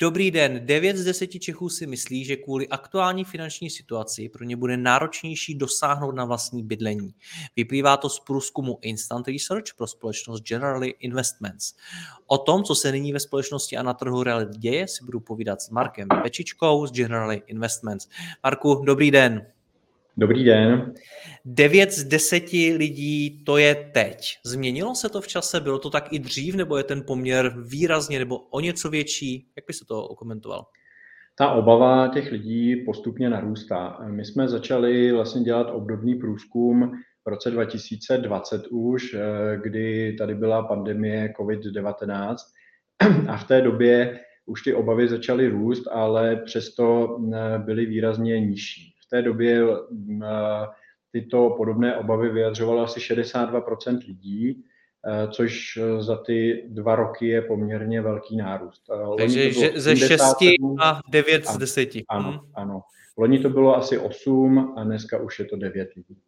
Dobrý den. 9 z 10 Čechů si myslí, že kvůli aktuální finanční situaci pro ně bude náročnější dosáhnout na vlastní bydlení. Vyplývá to z průzkumu Instant Research pro společnost Generally Investments. O tom, co se nyní ve společnosti a na trhu realit děje, si budu povídat s Markem Pečičkou z Generally Investments. Marku, dobrý den. Dobrý den. 9 z 10 lidí to je teď. Změnilo se to v čase? Bylo to tak i dřív, nebo je ten poměr výrazně nebo o něco větší? Jak by se to okomentoval? Ta obava těch lidí postupně narůstá. My jsme začali vlastně dělat obdobný průzkum v roce 2020 už, kdy tady byla pandemie COVID-19 a v té době už ty obavy začaly růst, ale přesto byly výrazně nižší té době mm, tyto podobné obavy vyjadřovalo asi 62% lidí, což za ty dva roky je poměrně velký nárůst. Takže ze 6 na 9 z 10. Ano, hmm. ano. Loni to bylo asi 8 a dneska už je to 9 lidí.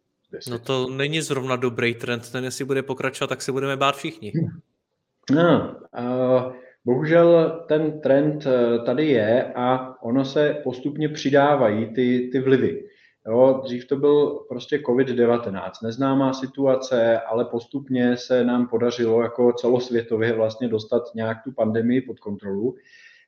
No to není zrovna dobrý trend, ten jestli bude pokračovat, tak se budeme bát všichni. No, uh, Bohužel ten trend eh, tady je a ono se postupně přidávají ty, ty vlivy. Jo, dřív to byl prostě COVID-19, neznámá situace, ale postupně se nám podařilo jako celosvětově vlastně dostat nějak tu pandemii pod kontrolu.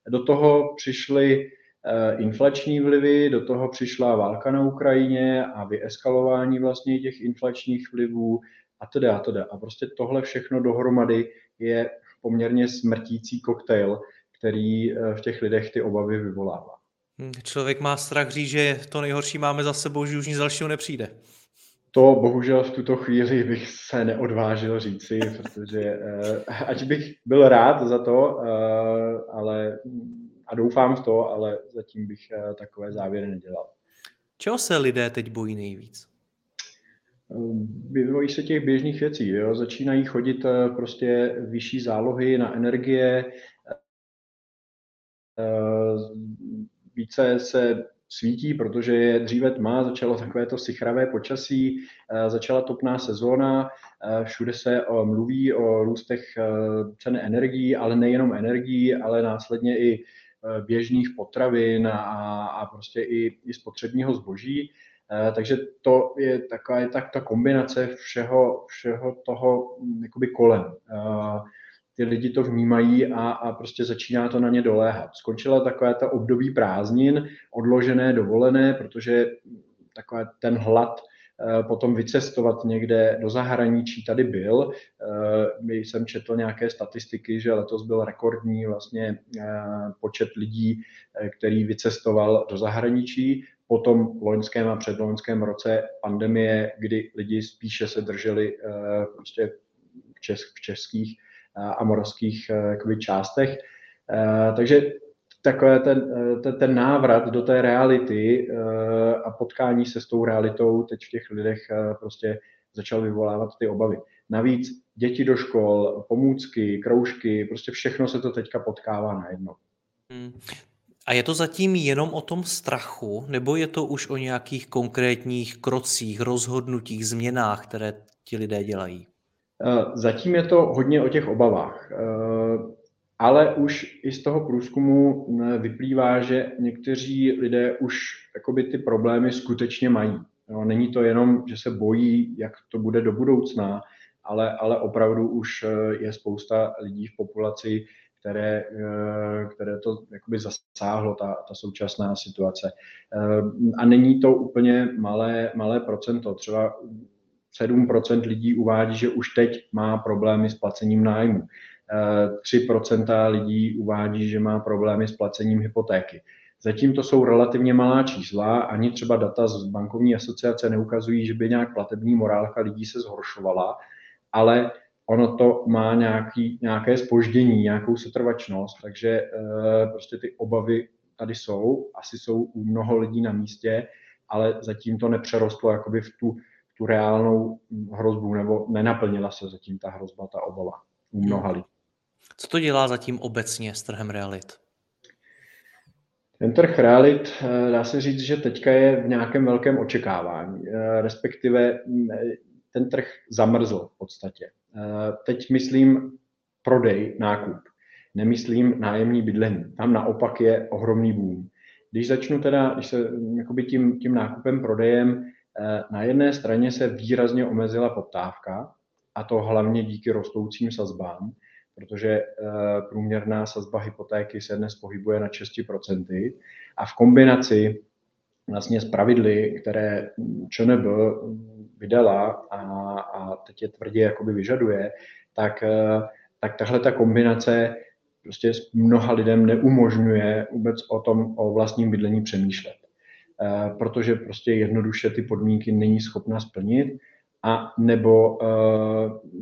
Do toho přišly eh, inflační vlivy, do toho přišla válka na Ukrajině a vyeskalování vlastně těch inflačních vlivů a teda a teda. A prostě tohle všechno dohromady je poměrně smrtící koktejl, který eh, v těch lidech ty obavy vyvolává. Hm, člověk má strach říct, že to nejhorší máme za sebou, že už nic dalšího nepřijde. To bohužel v tuto chvíli bych se neodvážil říci, protože eh, ať bych byl rád za to, eh, ale a doufám v to, ale zatím bych takové závěry nedělal. Čeho se lidé teď bojí nejvíc? Bojí se těch běžných věcí. Jo? Začínají chodit eh, prostě vyšší zálohy na energie, eh, více se svítí, protože je dříve tma, začalo takové to sichravé počasí, eh, začala topná sezóna, všude se mluví o růstech cen energií, ale nejenom energií, ale následně i běžných potravin a, a prostě i, i spotřebního zboží. Eh, takže to je taková je tak ta kombinace všeho, všeho toho hm, jakoby kolem. Eh, ty lidi to vnímají a, a prostě začíná to na ně doléhat. Skončila taková ta období prázdnin, odložené, dovolené, protože takový ten hlad eh, potom vycestovat někde do zahraničí tady byl. My jsem četl nějaké statistiky, že letos byl rekordní vlastně počet lidí, který vycestoval do zahraničí po tom loňském a předloňském roce pandemie, kdy lidi spíše se drželi eh, prostě v, česk, v českých eh, a moravských eh, částech. Takže takové ten, ten, ten návrat do té reality a potkání se s tou realitou teď v těch lidech prostě začal vyvolávat ty obavy. Navíc děti do škol, pomůcky, kroužky, prostě všechno se to teďka potkává najednou. Hmm. A je to zatím jenom o tom strachu, nebo je to už o nějakých konkrétních krocích, rozhodnutích, změnách, které ti lidé dělají? Eh, zatím je to hodně o těch obavách, eh, ale už i z toho průzkumu eh, vyplývá, že někteří lidé už jakoby ty problémy skutečně mají. Není to jenom, že se bojí, jak to bude do budoucna, ale, ale opravdu už je spousta lidí v populaci, které, eh, které to jakoby zasáhlo, ta, ta současná situace. Eh, a není to úplně malé, malé procento. Třeba 7% lidí uvádí, že už teď má problémy s placením nájmu. 3% eh, lidí uvádí, že má problémy s placením hypotéky. Zatím to jsou relativně malá čísla, ani třeba data z bankovní asociace neukazují, že by nějak platební morálka lidí se zhoršovala, ale ono to má nějaký, nějaké spoždění, nějakou setrvačnost, takže e, prostě ty obavy tady jsou, asi jsou u mnoho lidí na místě, ale zatím to nepřerostlo jakoby v tu, tu reálnou hrozbu, nebo nenaplnila se zatím ta hrozba, ta obava u mnoha lidí. Co to dělá zatím obecně s trhem realit? Ten trh realit, eh, dá se říct, že teďka je v nějakém velkém očekávání, eh, respektive mm, ten trh zamrzl v podstatě. Eh, teď myslím prodej, nákup. Nemyslím nájemní bydlení. Tam naopak je ohromný boom. Když začnu teda, když se mm, tím, tím nákupem, prodejem, na jedné straně se výrazně omezila poptávka, a to hlavně díky rostoucím sazbám protože eh, průměrná sazba hypotéky se dnes pohybuje na 6% a v kombinaci vlastně s pravidly, které ČNB vydala a, a teď je tvrdě jakoby vyžaduje, tak, eh, tak tahle ta kombinace prostě mnoha lidem neumožňuje vůbec o tom, o vlastním bydlení přemýšlet. Eh, protože prostě jednoduše ty podmínky není schopna splnit a nebo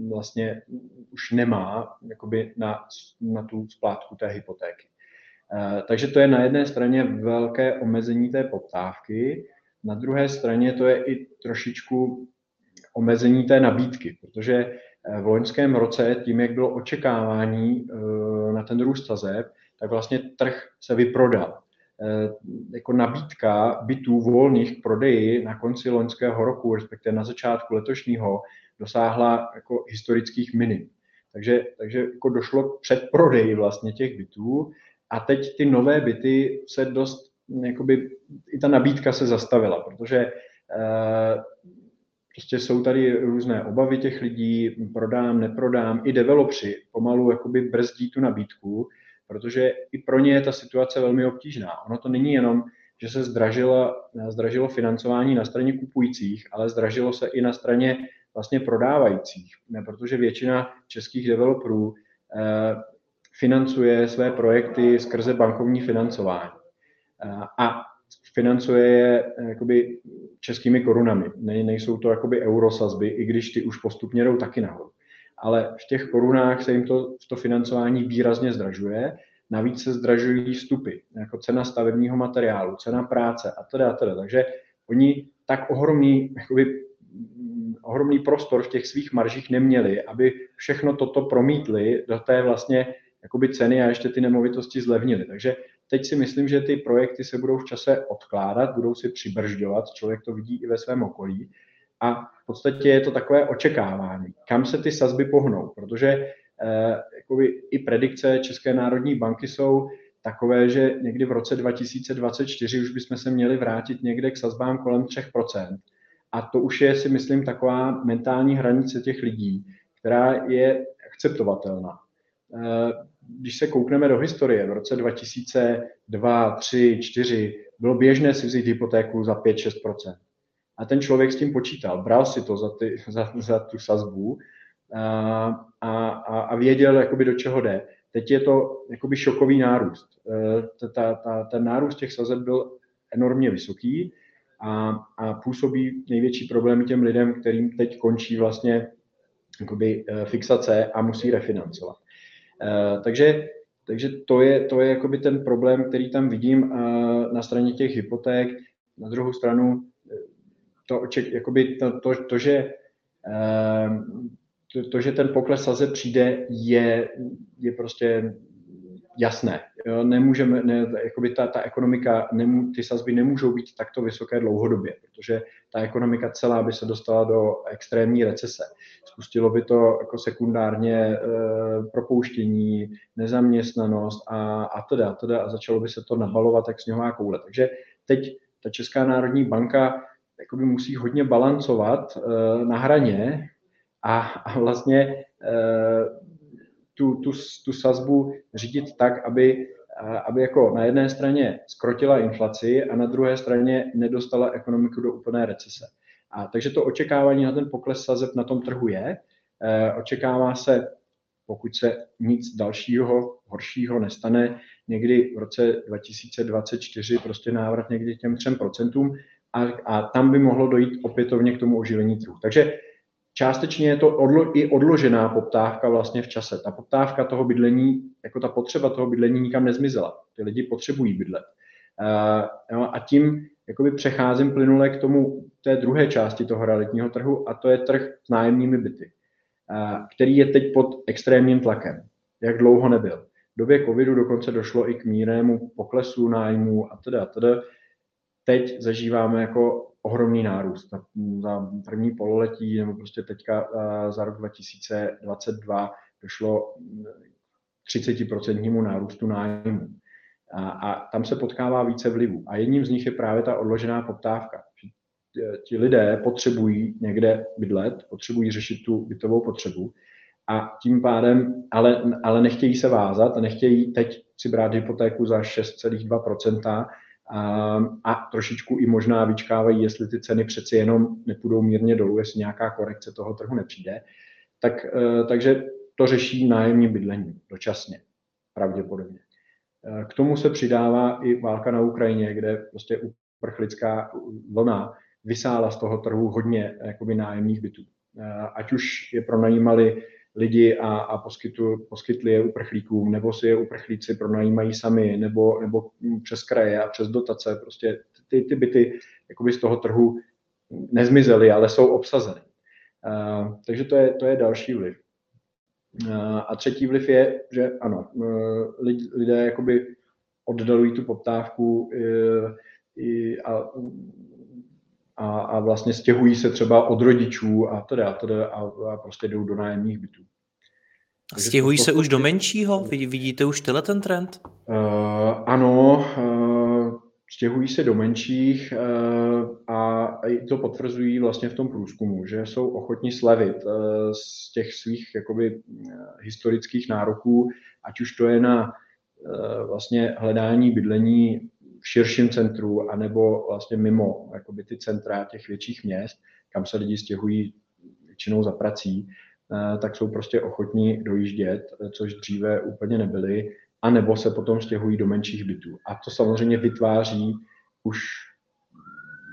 vlastně už nemá jakoby na, na tu splátku té hypotéky. Uh, takže to je na jedné straně velké omezení té poptávky, na druhé straně to je i trošičku omezení té nabídky, protože eh, v loňském roce tím, jak bylo očekávání na ten růst sazeb, tak vlastně trh se vyprodal. Eh, jako nabídka bytů volných k prodeji na konci loňského roku, respektive na začátku letošního, dosáhla jako historických minim. Takže, takže jako došlo k předprodeji vlastně těch bytů a teď ty nové byty se dost, jakoby, i ta nabídka se zastavila, protože eh, prostě jsou tady různé obavy těch lidí, prodám, neprodám, i developři pomalu jakoby brzdí tu nabídku, protože i pro ně je ta situace velmi obtížná. Ono to není jenom, že se zdražilo, zdražilo financování na straně kupujících, ale zdražilo se i na straně vlastně prodávajících, protože většina českých developerů eh, financuje své projekty skrze bankovní financování. Eh, a financuje je eh, jakoby českými korunami. Ne, nejsou to jakoby eurosazby, i když ty už postupně jdou taky nahoru ale v těch korunách se jim to, to financování výrazně zdražuje. Navíc se zdražují vstupy, jako cena stavebního materiálu, cena práce a teda teda. Takže oni tak ohromný, jakoby, ohromný prostor v těch svých maržích neměli, aby všechno toto promítli do té vlastně jakoby ceny a ještě ty nemovitosti zlevnili. Takže teď si myslím, že ty projekty se budou v čase odkládat, budou si přibržďovat, člověk to vidí i ve svém okolí a v podstatě je to takové očekávání, kam se ty sazby pohnou, protože eh, jakoby i predikce České národní banky jsou takové, že někdy v roce 2024 už bychom se měli vrátit někde k sazbám kolem 3%. A to už je, si myslím, taková mentální hranice těch lidí, která je akceptovatelná. Eh, když se koukneme do historie, v roce 2002, 3, 4 bylo běžné si vzít hypotéku za 5-6% a ten člověk s tím počítal, bral si to za, ty, za, za tu sazbu a, a, a věděl, jakoby do čeho jde. Teď je to jakoby šokový nárůst. E, ta, ta, ten nárůst těch sazeb byl enormně vysoký a, a působí největší problémy těm lidem, kterým teď končí vlastně jakoby e, fixace a musí refinancovat. E, takže takže to je, to je jakoby ten problém, který tam vidím na straně těch hypoték. Na druhou stranu to, jakoby to, to, to, že, to, to, že ten pokles saze přijde, je, je prostě jasné. Jo, nemůžeme, ne, jakoby ta, ta ekonomika, nemů, ty sazby nemůžou být takto vysoké dlouhodobě, protože ta ekonomika celá by se dostala do extrémní recese. Spustilo by to jako sekundárně e, propouštění, nezaměstnanost a, a teda, teda a začalo by se to nabalovat jak sněhová koule. Takže teď ta Česká národní banka jakoby musí hodně balancovat uh, na hraně a, a vlastně uh, tu, tu, tu sazbu řídit tak, aby, uh, aby jako na jedné straně skrotila inflaci a na druhé straně nedostala ekonomiku do úplné recese. A takže to očekávání na ten pokles sazeb na tom trhu je. Uh, očekává se, pokud se nic dalšího, horšího nestane, někdy v roce 2024 prostě návrat někdy těm 3%, a, a tam by mohlo dojít opětovně k tomu oživení trhu. Takže částečně je to odlo, i odložená poptávka vlastně v čase. Ta poptávka toho bydlení, jako ta potřeba toho bydlení nikam nezmizela. Ty lidi potřebují bydlet. Uh, a tím jakoby přecházím plynule k tomu té druhé části toho realitního trhu a to je trh s nájemními byty, uh, který je teď pod extrémním tlakem. Jak dlouho nebyl. V době covidu dokonce došlo i k mírnému poklesu nájmu a teda, teda. Teď zažíváme jako ohromný nárůst. Za první pololetí nebo prostě teďka za rok 2022 došlo k 30% nárůstu nájmu. A, a tam se potkává více vlivů. A jedním z nich je právě ta odložená poptávka. E, ti lidé potřebují někde bydlet, potřebují řešit tu bytovou potřebu a tím pádem, ale, ale nechtějí se vázat a nechtějí teď si brát hypotéku za 6,2%, a, a trošičku i možná vyčkávají, jestli ty ceny přeci jenom nepůjdou mírně dolů, jestli nějaká korekce toho trhu nepřijde. Tak, e, takže to řeší nájemní bydlení dočasně, pravděpodobně. E, k tomu se přidává i válka na Ukrajině, kde prostě uprchlická vlna vysála z toho trhu hodně jakoby nájemních bytů. Ať už je pronajímali lidi a, a poskytu, poskytli je uprchlíkům, nebo si je uprchlíci pronajímají sami, nebo, nebo přes kraje a přes dotace. Prostě ty, ty byty jakoby z toho trhu nezmizely, ale jsou obsazeny. Uh, takže to je, to je další vliv. Uh, a třetí vliv je, že ano, uh, lidé jakoby oddalují tu poptávku uh, i, a a, a vlastně stěhují se třeba od rodičů a teda, a, teda a, a prostě jdou do nájemních bytů. Takže stěhují se už do menšího? Vidíte už tenhle ten trend? Uh, ano, uh, stěhují se do menších uh, a to potvrzují vlastně v tom průzkumu, že jsou ochotni slevit uh, z těch svých jakoby, historických nároků, ať už to je na uh, vlastně hledání bydlení v širším centru, anebo vlastně mimo jakoby ty centra těch větších měst, kam se lidi stěhují většinou za prací, eh, tak jsou prostě ochotní dojíždět, což dříve úplně nebyli, a nebo se potom stěhují do menších bytů. A to samozřejmě vytváří už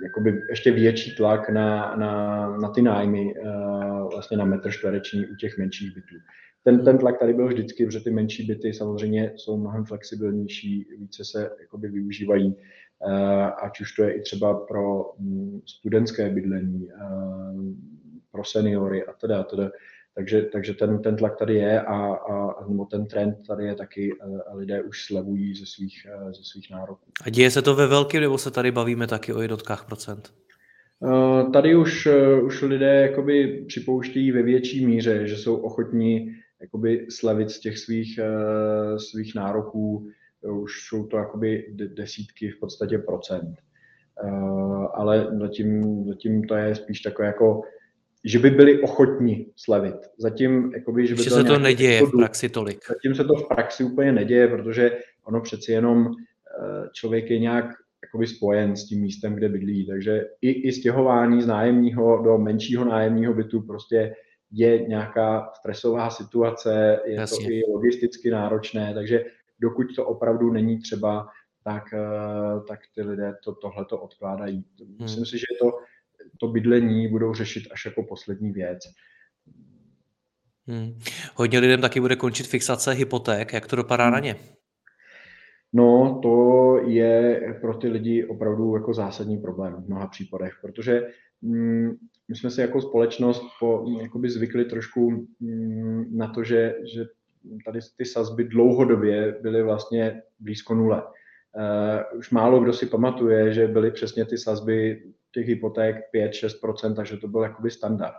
jakoby ještě větší tlak na, na, na ty nájmy eh, vlastně na metr čtvereční u těch menších bytů ten, ten tlak tady byl vždycky, protože ty menší byty samozřejmě jsou mnohem flexibilnější, více se jakoby využívají, eh, ať už to je i třeba pro mm, studentské bydlení, eh, pro seniory a teda, teda. Takže, takže ten, ten tlak tady je a, a nebo ten trend tady je taky, a lidé už slevují ze svých, eh, ze svých nároků. A děje se to ve velkém, nebo se tady bavíme taky o jednotkách procent? Tady už, už lidé jakoby připouštějí ve větší míře, že jsou ochotní jakoby slevit z těch svých, uh, svých nároků, už jsou to jakoby desítky v podstatě procent. Uh, ale zatím, zatím to je spíš takové jako, že by byli ochotni slevit. Zatím, jakoby, že by to se to neděje v praxi tolik. Zatím se to v praxi úplně neděje, protože ono přeci jenom člověk je nějak jakoby spojen s tím místem, kde bydlí. Takže i, i stěhování z nájemního do menšího nájemního bytu prostě je nějaká stresová situace, je Jasně. to i logisticky náročné, takže dokud to opravdu není třeba, tak, eh, tak ty lidé to, tohle to odkládají. Hmm. Myslím si, že to, to bydlení budou řešit až jako poslední věc. Hmm. Hodně lidem taky bude končit fixace hypoték. Jak to dopadá hmm. na ně? No, to je pro ty lidi opravdu jako zásadní problém v mnoha případech, protože my jsme si jako společnost po, jakoby zvykli trošku mm, na to, že, že tady ty sazby dlouhodobě byly vlastně blízko nule. Uh, už málo kdo si pamatuje, že byly přesně ty sazby těch hypoték 5-6%, takže to byl jakoby standard.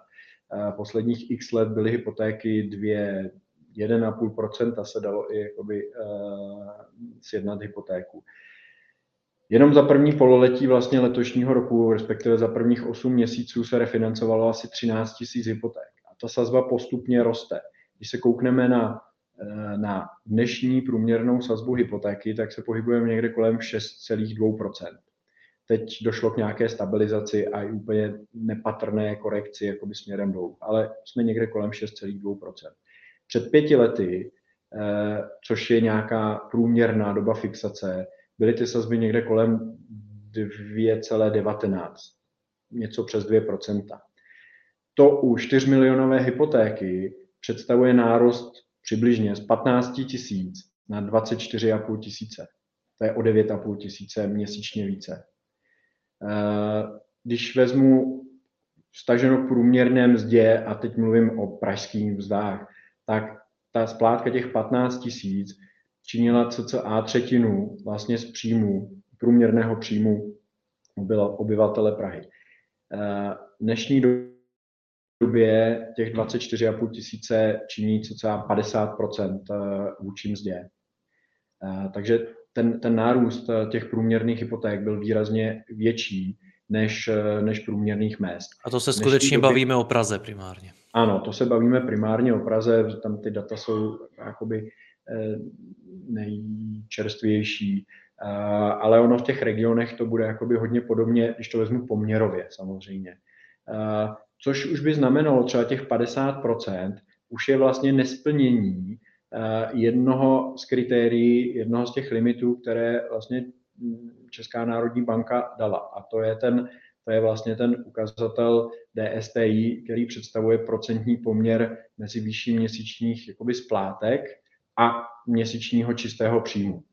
Uh, posledních x let byly hypotéky 2, 1,5% se dalo i jakoby, uh, sjednat hypotéku. Jenom za první pololetí vlastně letošního roku, respektive za prvních 8 měsíců se refinancovalo asi 13 000 hypoték. A ta sazba postupně roste. Když se koukneme na, eh, na dnešní průměrnou sazbu hypotéky, tak se pohybujeme někde kolem 6,2%. Teď došlo k nějaké stabilizaci a i úplně nepatrné korekci jakoby směrem dolů, ale jsme někde kolem 6,2%. Před pěti lety, eh, což je nějaká průměrná doba fixace, byly ty sazby někde kolem 2,19, něco přes 2%. to u 4 milionové hypotéky představuje nárost přibližně z 15 tisíc na 24,5 tisíce. To je o 9,5 tisíce měsíčně více. Eh, když vezmu staženo k průměrné mzdě, a teď mluvím o pražských mzdách, tak ta splátka těch 15 tisíc činila cca třetinu vlastně z příjmu, průměrného příjmu obyvatele Prahy. Eh, v dnešní době těch 24,5 tisíce činí cca 50 eh, vůči mzdě. Takže ten, ten nárůst eh, těch průměrných hypoték byl výrazně větší než, eh, než průměrných mest. A to se skutečně doby... bavíme o Praze primárně. Ano, to se bavíme primárně o Praze, tam ty data jsou jakoby eh, nejčerstvější, ale ono v těch regionech to bude jakoby hodně podobně, když to vezmu poměrově samozřejmě. Což už by znamenalo třeba těch 50%, už je vlastně nesplnění Eh, jednoho z kritérií, jednoho z těch limitů, které vlastně Česká národní banka dala. A to je, ten, to je vlastně ten ukazatel DSTI, který představuje procentní poměr mezi výší měsíčních jakoby splátek a měsíčního čistého příjmu.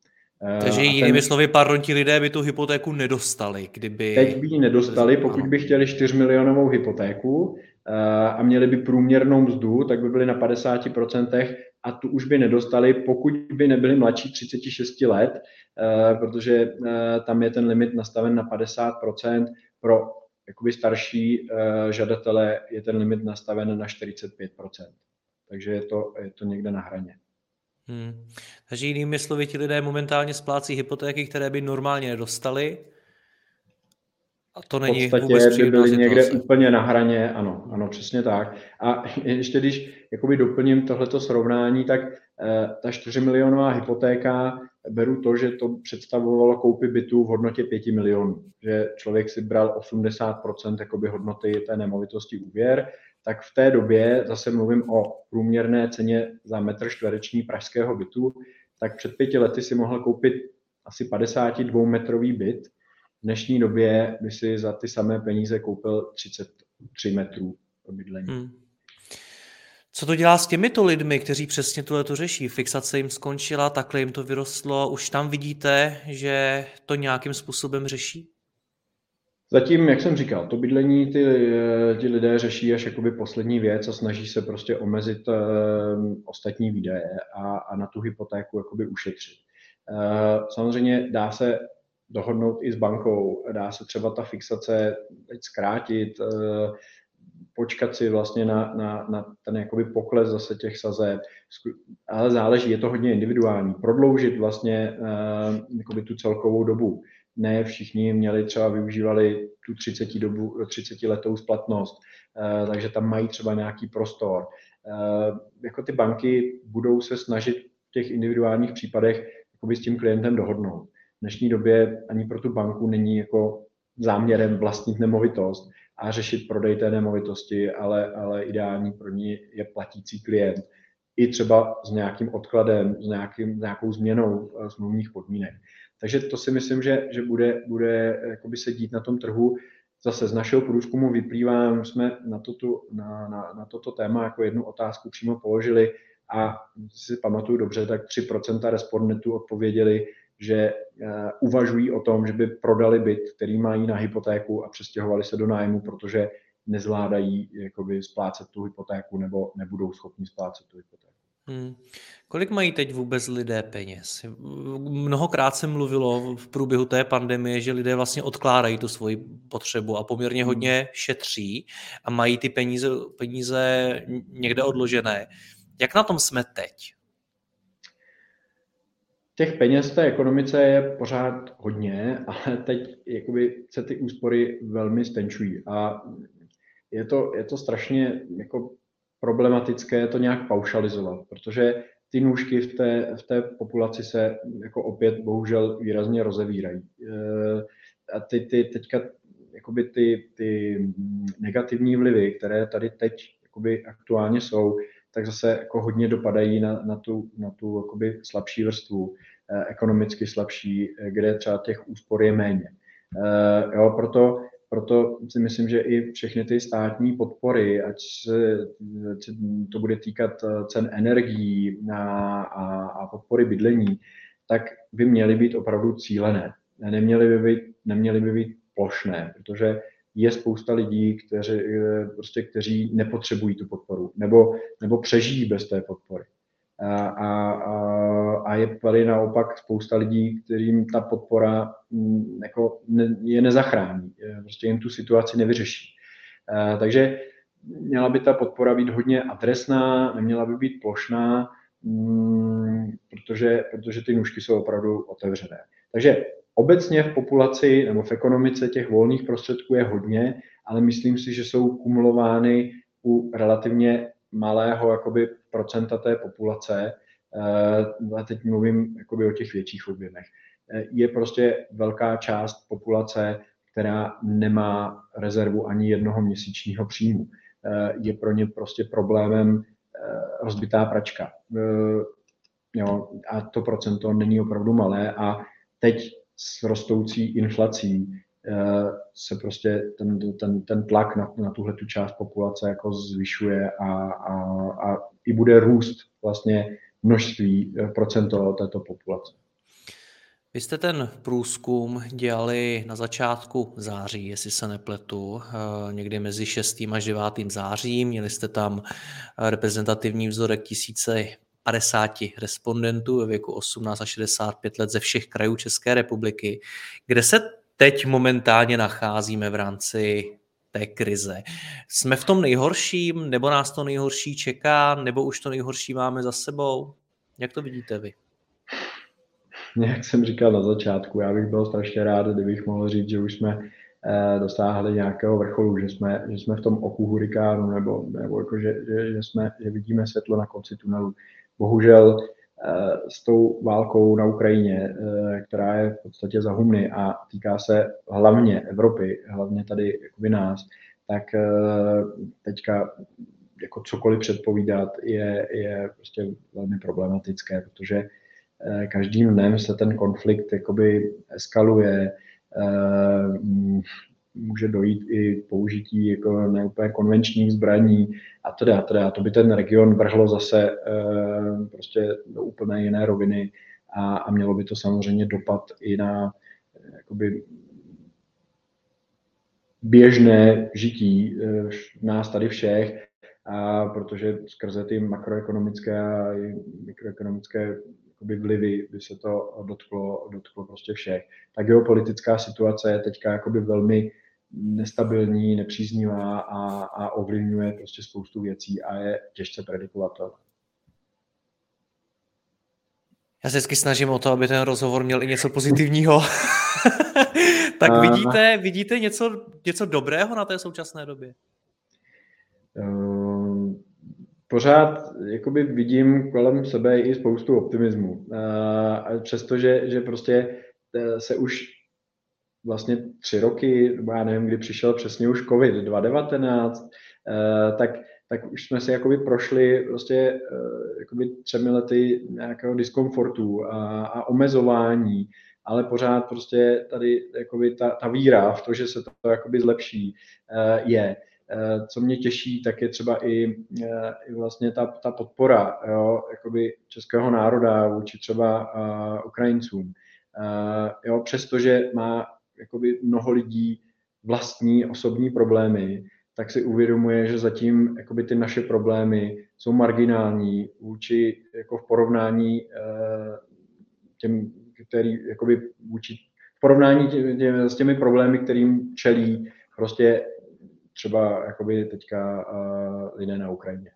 Eh, Takže jinými ten, slovy, pardon, ti lidé by tu hypotéku nedostali, kdyby... Teď by ji nedostali, pokud by chtěli 4 milionovou hypotéku eh, a měli by průměrnou mzdu, tak by byli na 50%, a tu už by nedostali, pokud by nebyli mladší 36 let, eh, protože tam je ten limit nastaven na 50%, pro jakoby starší žadatele je ten limit nastaven na 45%. Takže je to, je to někde na hraně. Hmm. Takže jinými slovy, ti lidé momentálně splácí hypotéky, které by normálně nedostali, a to není v podstatě by byly někde situace. úplně na hraně, ano, ano, přesně tak. A ještě když jakoby doplním tohleto srovnání, tak eh, ta 4 milionová hypotéka, beru to, že to představovalo koupy bytu v hodnotě 5 milionů, že člověk si bral 80% jakoby hodnoty té nemovitosti úvěr, tak v té době, zase mluvím o průměrné ceně za metr čtvereční pražského bytu, tak před pěti lety si mohl koupit asi 52 metrový byt, dnešní době by si za ty samé peníze koupil 33 metrů bydlení. Hmm. Co to dělá s těmito lidmi, kteří přesně tohle to řeší? Fixace jim skončila, takhle jim to vyrostlo. Už tam vidíte, že to nějakým způsobem řeší? Zatím, jak jsem říkal, to bydlení ty, ty lidé řeší až jakoby poslední věc a snaží se prostě omezit uh, ostatní výdaje a, a na tu hypotéku jakoby ušetřit. Uh, samozřejmě dá se dohodnout i s bankou. Dá se třeba ta fixace teď zkrátit, eh, počkat si vlastně na, na, na ten jakoby pokles zase těch sazeb, ale záleží, je to hodně individuální. Prodloužit vlastně eh, jakoby tu celkovou dobu. Ne všichni měli třeba využívali tu 30, dobu, 30 letou splatnost, eh, takže tam mají třeba nějaký prostor. Jako ty banky budou se snažit v těch individuálních případech s tím klientem dohodnout dnešní době ani pro tu banku není jako záměrem vlastnit nemovitost a řešit prodej té nemovitosti, ale, ale ideální pro ní je platící klient. I třeba s nějakým odkladem, s nějakým, nějakou změnou eh, smluvních podmínek. Takže to si myslím, že, že bude, bude jakoby se dít na tom trhu. Zase z našeho průzkumu vyplývá, jsme na, toto, na, na, na toto téma jako jednu otázku přímo položili a si pamatuju dobře, tak 3% respondentů odpověděli, že eh, uvažují o tom, že by prodali byt, který mají na hypotéku a přestěhovali se do nájmu, protože nezvládají jakoby splácet tu hypotéku nebo nebudou schopni splácet tu hypotéku. Hmm. Kolik mají teď vůbec lidé peněz? Mnohokrát se mluvilo v průběhu té pandemie, že lidé vlastně odkládají tu svoji potřebu a poměrně hmm. hodně šetří a mají ty peníze, peníze někde odložené. Jak na tom jsme teď? Těch peněz v té ekonomice je pořád hodně, ale teď jakoby se ty úspory velmi stenčují a je to, je to strašně jako problematické to nějak paušalizovat, protože ty nůžky v té, v té populaci se jako opět bohužel výrazně rozevírají. Eh, a ty, ty teďka jakoby ty, ty negativní vlivy, které tady teď jakoby aktuálně jsou, tak zase jako hodně dopadají na, na tu, na tu jakoby slabší vrstvu, eh, ekonomicky slabší, eh, kde třeba těch úspor je méně. Jo, proto, proto si myslím, že i všechny ty státní podpory, ať se, to bude týkat cen energií a, a, a podpory bydlení, tak by měly být opravdu cílené. Neměly by být, neměly by být plošné, protože je spousta lidí, kteři, prostě, kteří nepotřebují tu podporu nebo, nebo přežijí bez té podpory. A, a, a je tady naopak spousta lidí, kterým ta podpora mm, jako ne, je nezachrání, prostě jim tu situaci nevyřeší. A, takže měla by ta podpora být hodně adresná, neměla by být plošná, mm, protože, protože ty nůžky jsou opravdu otevřené. Takže obecně v populaci nebo v ekonomice těch volných prostředků je hodně, ale myslím si, že jsou kumulovány u relativně malého jakoby, procenta té populace, a teď mluvím jakoby, o těch větších objemech, je prostě velká část populace, která nemá rezervu ani jednoho měsíčního příjmu. Je pro ně prostě problémem rozbitá pračka. Jo, a to procento není opravdu malé a teď s rostoucí inflací eh, se prostě ten, ten, ten tlak na, na tuhle tu část populace jako zvyšuje a, a, a i bude růst vlastně množství eh, procento této populace. Vy jste ten průzkum dělali na začátku září, jestli se nepletu, eh, někdy mezi 6. až 9. zářím. Měli jste tam reprezentativní vzorek tisíce 50 respondentů ve věku 18 až 65 let ze všech krajů České republiky, kde se teď momentálně nacházíme v rámci té krize. Jsme v tom nejhorším, nebo nás to nejhorší čeká, nebo už to nejhorší máme za sebou? Jak to vidíte vy? Jak jsem říkal na začátku, já bych byl strašně rád, kdybych mohl říct, že už jsme eh, dosáhli nějakého vrcholu, že jsme, že jsme v tom oku hurikánu, nebo, nebo jako, že, že, že, jsme, že vidíme světlo na konci tunelu bohužel s tou válkou na Ukrajině, eh, která je v podstatě za humny a týká se hlavně Evropy, hlavně tady jakoby nás, tak eh, teďka jako cokoliv předpovídat je, je prostě velmi problematické, protože každým dnem se ten konflikt jakoby eskaluje, může dojít i použití jako neúplně konvenčních zbraní a teda, teda. To by ten region vrhlo zase e, prostě do úplné jiné roviny a, a mělo by to samozřejmě dopad i na jakoby, běžné žití e, nás tady všech, a protože skrze ty makroekonomické a mikroekonomické vlivy by se to dotklo, dotklo prostě všech. Ta geopolitická situace je teďka jakoby velmi nestabilní, nepříznivá a, a ovlivňuje prostě spoustu věcí a je těžce predikovatelná. Já se vždycky snažím o to, aby ten rozhovor měl i něco pozitivního. tak a... vidíte, vidíte něco, něco dobrého na té současné době? Uh, pořád jakoby vidím kolem sebe i spoustu optimismu. Uh, přestože že prostě eh, se už vlastně tři roky, nebo já nevím, kdy přišel přesně už COVID 2019, eh, tak, tak už jsme si jakoby prošli prostě eh, jakoby třemi lety nějakého diskomfortu a, a omezování, ale pořád prostě tady jakoby ta, ta víra v to, že se to jakoby zlepší, eh, je. Co mě těší, tak je třeba i, i vlastně ta, ta podpora jo, jakoby českého národa vůči třeba Ukrajincům. Uh, jo, přestože má jakoby mnoho lidí vlastní osobní problémy, tak si uvědomuje, že zatím jakoby ty naše problémy jsou marginální vůči jako v porovnání uh, těm, který jakoby vůči v porovnání tě, tě, s těmi problémy, kterým čelí prostě třeba jakoby teďka uh, lidé na Ukrajině.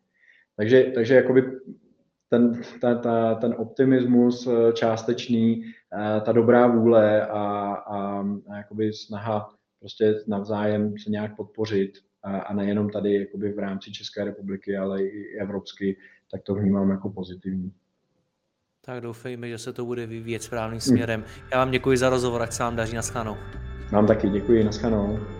Takže, takže jakoby ten, ta, ta, ten optimismus eh, částečný, eh, ta dobrá vůle a, a, a jakoby snaha prostě navzájem se nějak podpořit a, a nejenom tady jakoby v rámci České republiky, ale i evropsky, tak to vnímám jako pozitivní. Tak doufejme, že se to bude vyvíjet správným hm. směrem. Já vám děkuji za rozhovor, ať se vám daří, naschledanou. Vám taky děkuji, naschledanou.